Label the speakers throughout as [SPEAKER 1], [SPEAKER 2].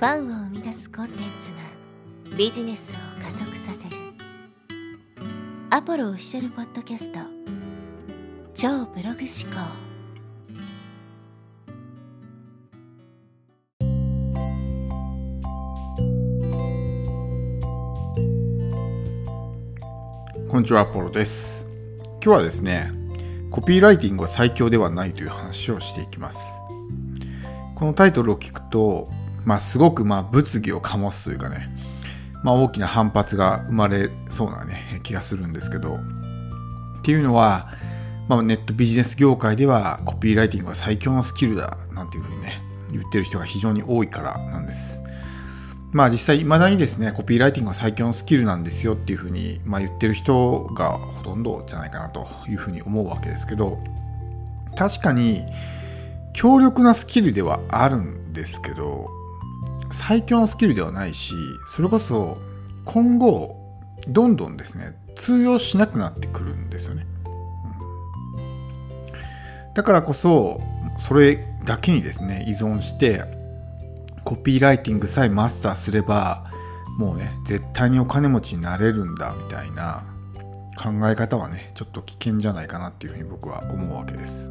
[SPEAKER 1] ファンを生み出すコンテンツがビジネスを加速させるアポロオフィシャルポッドキャスト超ブログ思考
[SPEAKER 2] こんにちは、アポロです。今日はですね、コピーライティングは最強ではないという話をしていきます。このタイトルを聞くと、まあ、すごくまあ物議を醸すというかね、まあ、大きな反発が生まれそうなね、気がするんですけど、っていうのは、まあ、ネットビジネス業界ではコピーライティングは最強のスキルだなんていうふうにね、言ってる人が非常に多いからなんです。まあ実際未だにですね、コピーライティングは最強のスキルなんですよっていうふうに、まあ、言ってる人がほとんどじゃないかなというふうに思うわけですけど、確かに強力なスキルではあるんですけど、最強のスキルではないし、それこそ今後、どんどんですね、通用しなくなってくるんですよね。うんだからこそ、それだけにですね、依存して、コピーライティングさえマスターすればもうね絶対にお金持ちになれるんだみたいな考え方はねちょっと危険じゃないかなっていうふうに僕は思うわけです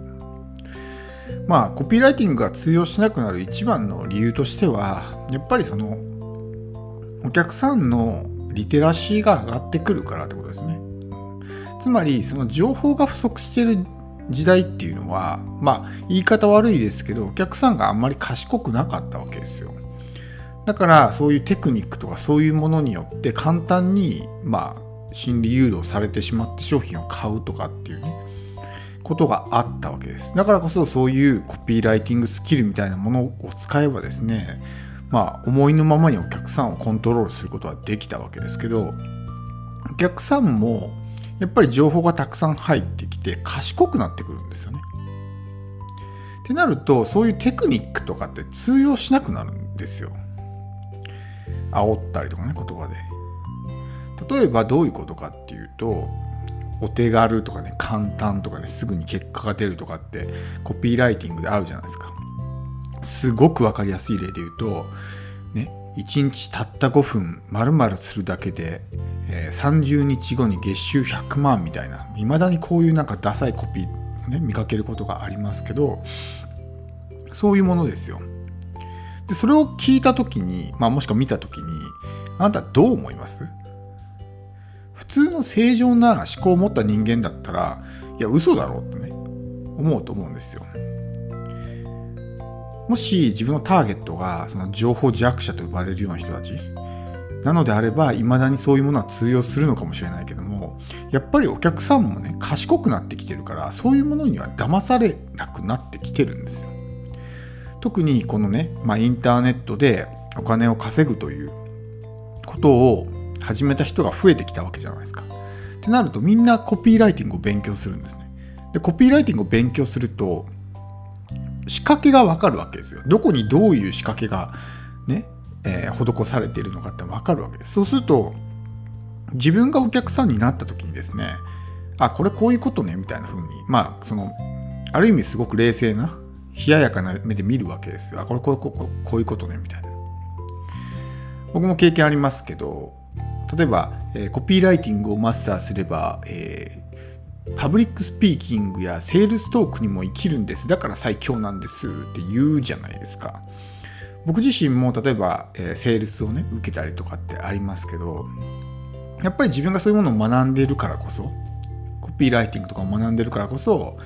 [SPEAKER 2] まあコピーライティングが通用しなくなる一番の理由としてはやっぱりそのお客さんのリテラシーが上がってくるからってことですね。つまりその情報が不足してる時代っていうのはまあ言い方悪いですけどお客さんがあんまり賢くなかったわけですよ。だからそういうテクニックとかそういうものによって簡単にまあ心理誘導されてしまって商品を買うとかっていうね。ことがあったわけですだからこそそういうコピーライティングスキルみたいなものを使えばですねまあ思いのままにお客さんをコントロールすることはできたわけですけどお客さんもやっぱり情報がたくさん入ってきて賢くなってくるんですよね。ってなるとそういうテクニックとかって通用しなくなるんですよ。煽ったりとかね言葉で。例えばどういうことかっていうとお手軽とかね簡単とかねすぐに結果が出るとかってコピーライティングであるじゃないですか。すごくわかりやすい例で言うとね1日たった5分丸々するだけで、えー30日後に月収100万みたいないまだにこういうなんかダサいコピーをね見かけることがありますけどそういうものですよでそれを聞いた時に、まあ、もしくは見た時にあなたどう思います？通の正常な思考を持った人間だったらいや嘘だろうってね思うと思うんですよ。もし自分のターゲットがその情報弱者と呼ばれるような人たちなのであれば未だにそういうものは通用するのかもしれないけどもやっぱりお客さんもね賢くなってきてるからそういうものには騙されなくなってきてるんですよ。特にこのね、まあ、インターネットでお金を稼ぐということを始めた人が増えてきたわけじゃないですかってなるとみんなコピーライティングを勉強するんですねでコピーライティングを勉強すると仕掛けがわかるわけですよ。どこにどういう仕掛けがね、えー施されているのかってわかるわけです。そうすると、自分がお客さんになった時にですね、あ、これこういうことね、みたいな風に、まあ、その、ある意味すごく冷静な、冷ややかな目で見るわけですよ。あ、これこうこうこうこういうことね、みたいな。僕も経験ありますけど、例えば、えーコピーライティングをマスターすれば、えーパブリックスピーキングやセールストークにも生きるんです。だから最強なんですって言うじゃないですか。僕自身も例えば、えーセールスをね、受けたりとかってありますけど、やっぱり自分がそういうものを学んでいるからこそ、コピーライティングとかを学んでるからこそ、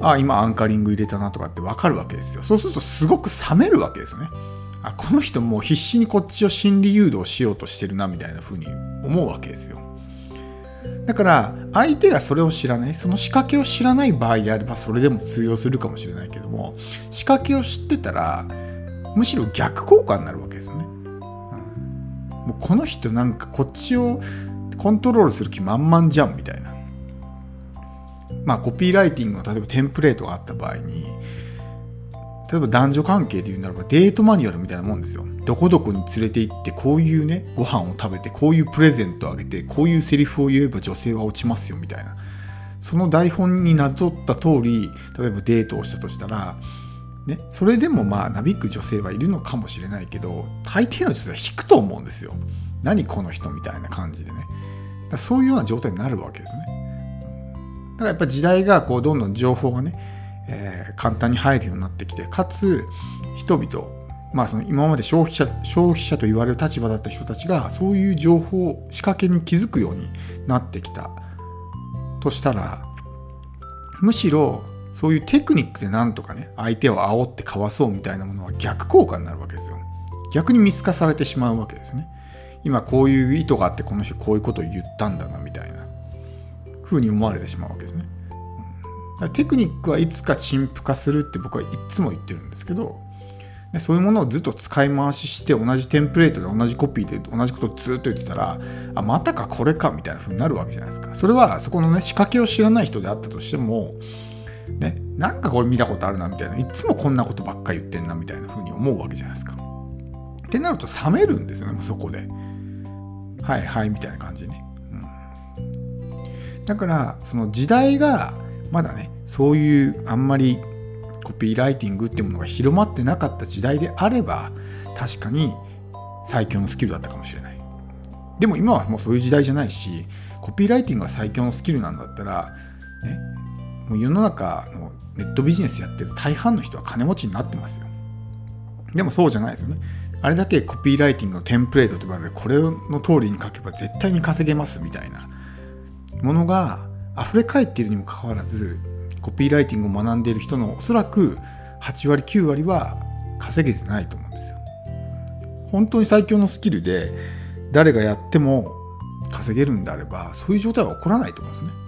[SPEAKER 2] あ、今アンカリング入れたなとかってわかるわけですよ。そうするとすごく冷めるわけですよね。あ、この人もう必死にこっちを心理誘導しようとしてるなみたいな風に思うわけですよ。だから相手がそれを知らないその仕掛けを知らない場合であればそれでも通用するかもしれないけども仕掛けを知ってたらむしろ逆効果になるわけですよね。うんもうこの人なんかこっちをコントロールする気満々じゃんみたいな。まあコピーライティングの例えばテンプレートがあった場合に例えば男女関係で言うならばデートマニュアルみたいなもんですよ。どこどこに連れて行ってこういうねご飯を食べてこういうプレゼントをあげてこういうセリフを言えば女性は落ちますよみたいな。その台本になぞった通り例えばデートをしたとしたら、ね、それでもまあなびく女性はいるのかもしれないけど大抵の女性は引くと思うんですよ。何この人みたいな感じでね。だそういうような状態になるわけですね。だからやっぱ時代がこうどんどん情報がね、えー、簡単に入るようになってきてかつ人々まあその今まで消費者消費者と言われる立場だった人たちがそういう情報仕掛けに気づくようになってきた。としたらむしろそういうテクニックでなんとかね相手を煽ってかわそうみたいなものは逆効果になるわけですよ。逆に見透かされてしまうわけですね。今こういう意図があってこの人こういうことを言ったんだなみたいな風に思われてしまうわけですね、テクニックはいつか陳腐化するって僕はいつも言ってるんですけどそういうものをずっと使い回しして同じテンプレートで同じコピーで同じことをずっと言ってたらあまたかこれかみたいな風になるわけじゃないですか。それはそこのね仕掛けを知らない人であったとしてもねなんかこれ見たことあるなみたいないつもこんなことばっか言ってんなみたいな風に思うわけじゃないですか。ってなると冷めるんですよねそこで。はいはいみたいな感じね、うん、だからその時代がまだねそういうあんまりコピーライティングってものが広まってなかった時代であれば確かに最強のスキルだったかもしれない。でも今はもうそういう時代じゃないしコピーライティングが最強のスキルなんだったら、ね、もう世の中のネットビジネスやってる大半の人は金持ちになってますよ。でもそうじゃないですよね。あれだけコピーライティングのテンプレートと呼ばれるこれの通りに書けば絶対に稼げますみたいなものが溢れ返っているにもかかわらずコピーライティングを学んでいる人のおそらく8割9割は稼げてないと思うんですよ。本当に最強のスキルで誰がやっても稼げるんであればそういう状態は起こらないと思うんですね。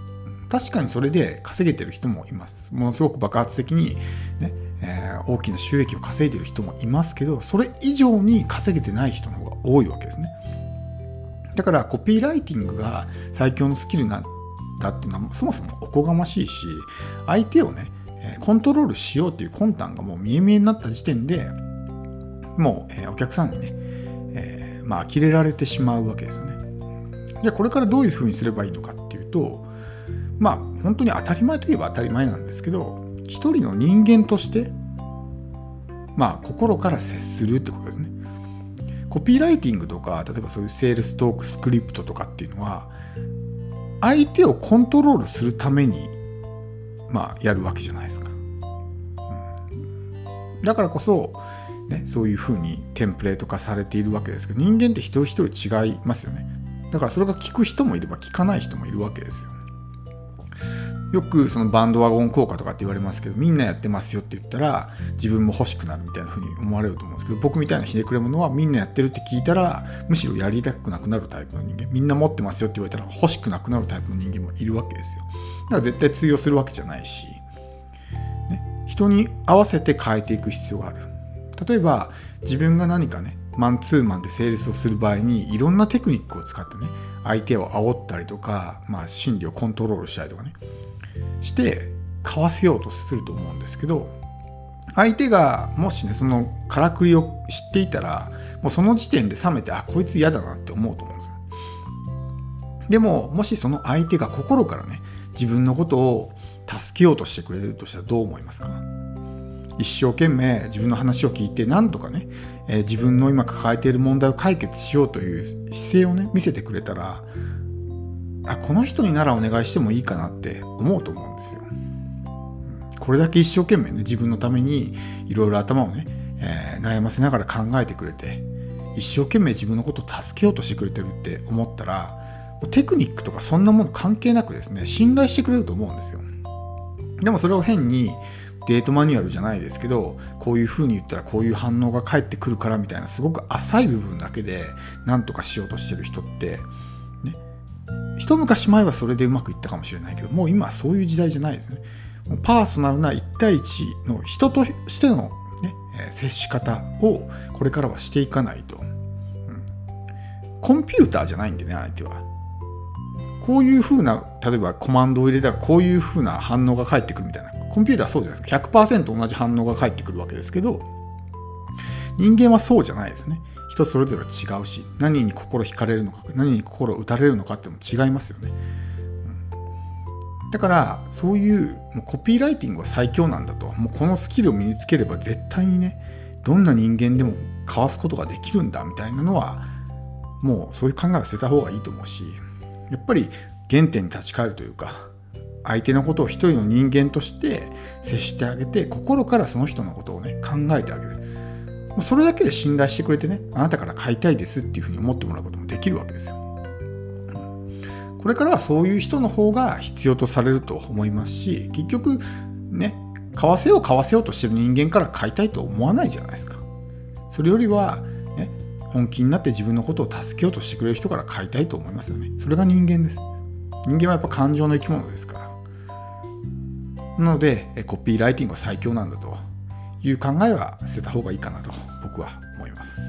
[SPEAKER 2] 確かにそれで稼げてる人もいます。ものすごく爆発的に、ねえー、大きな収益を稼いでる人もいますけどそれ以上に稼げてない人の方が多いわけですね。だからコピーライティングが最強のスキルなんだっていうのはそもそもおこがましいし相手をねコントロールしようっていう魂胆がもう見え見えになった時点でもう、えお客さんにね、えー、まあ呆れられてしまうわけですよね。じゃあこれからどういうふうにすればいいのかっていうとまあ本当に当たり前といえば当たり前なんですけど一人の人間としてまあ心から接するってことですね。コピーライティングとか例えばそういうセールストークスクリプトとかっていうのは相手をコントロールするために、まあ、やるわけじゃないですか。うん、だからこそ、ね、そういうふうにテンプレート化されているわけですけど、人間って一人一人違いますよね。だからそれが聞く人もいれば聞かない人もいるわけですよ。よくそのバンドワゴン効果とかって言われますけどみんなやってますよって言ったら自分も欲しくなるみたいな風に思われると思うんですけど僕みたいなひねくれ者はみんなやってるって聞いたらむしろやりたくなくなるタイプの人間みんな持ってますよって言われたら欲しくなくなるタイプの人間もいるわけですよ。だから絶対通用するわけじゃないし、ね、人に合わせて変えていく必要がある。例えば自分が何かねマンツーマンでセールスをする場合にいろんなテクニックを使ってね相手を煽ったりとか、まあ、心理をコントロールしたりとかねして買わせようとすると思うんですけど相手がもしねそのからくりを知っていたらもうその時点で冷めてあこいつ嫌だなって思うと思うんですよ。でももしその相手が心からね自分のことを助けようとしてくれるとしたらどう思いますか？一生懸命自分の話を聞いて何とかね、えー、自分の今抱えている問題を解決しようという姿勢をね見せてくれたらあこの人にならお願いしてもいいかなって思うと思うんですよ。これだけ一生懸命ね自分のためにいろいろ頭をね、えー、悩ませながら考えてくれて一生懸命自分のことを助けようとしてくれてるって思ったらテクニックとかそんなもの関係なくですね信頼してくれると思うんですよ。でもそれを変にデートマニュアルじゃないですけどこういう風に言ったらこういう反応が返ってくるからみたいなすごく浅い部分だけで何とかしようとしてる人って一昔前はそれでうまくいったかもしれないけどもう今はそういう時代じゃないですね。パーソナルな1対1の人としての、ね、接し方をこれからはしていかないと、うん、コンピューターじゃないんでね相手は。こういう風な例えばコマンドを入れたらこういう風な反応が返ってくるみたいな。コンピューターはそうじゃないですか。100%同じ反応が返ってくるわけですけど人間はそうじゃないですね。人それぞれ違うし何に心惹かれるのか何に心打たれるのかっても違いますよね、うん、だからそういうもうコピーライティングは最強なんだと。もうこのスキルを身につければ絶対にねどんな人間でもかわすことができるんだみたいなのはもうそういう考えは捨てた方がいいと思うしやっぱり原点に立ち返るというか相手のことを一人の人間として接してあげて心からその人のことをね考えてあげる。それだけで信頼してくれてねあなたから買いたいですっていうふうに思ってもらうこともできるわけですよ。これからはそういう人の方が必要とされると思いますし結局ね買わせよう買わせようとしてる人間から買いたいと思わないじゃないですか。それよりは、ね、本気になって自分のことを助けようとしてくれる人から買いたいと思いますよね。それが人間です。人間はやっぱ感情の生き物ですから。なのでコピーライティングは最強なんだと。いう考えは捨てた方がいいかなと僕は思います。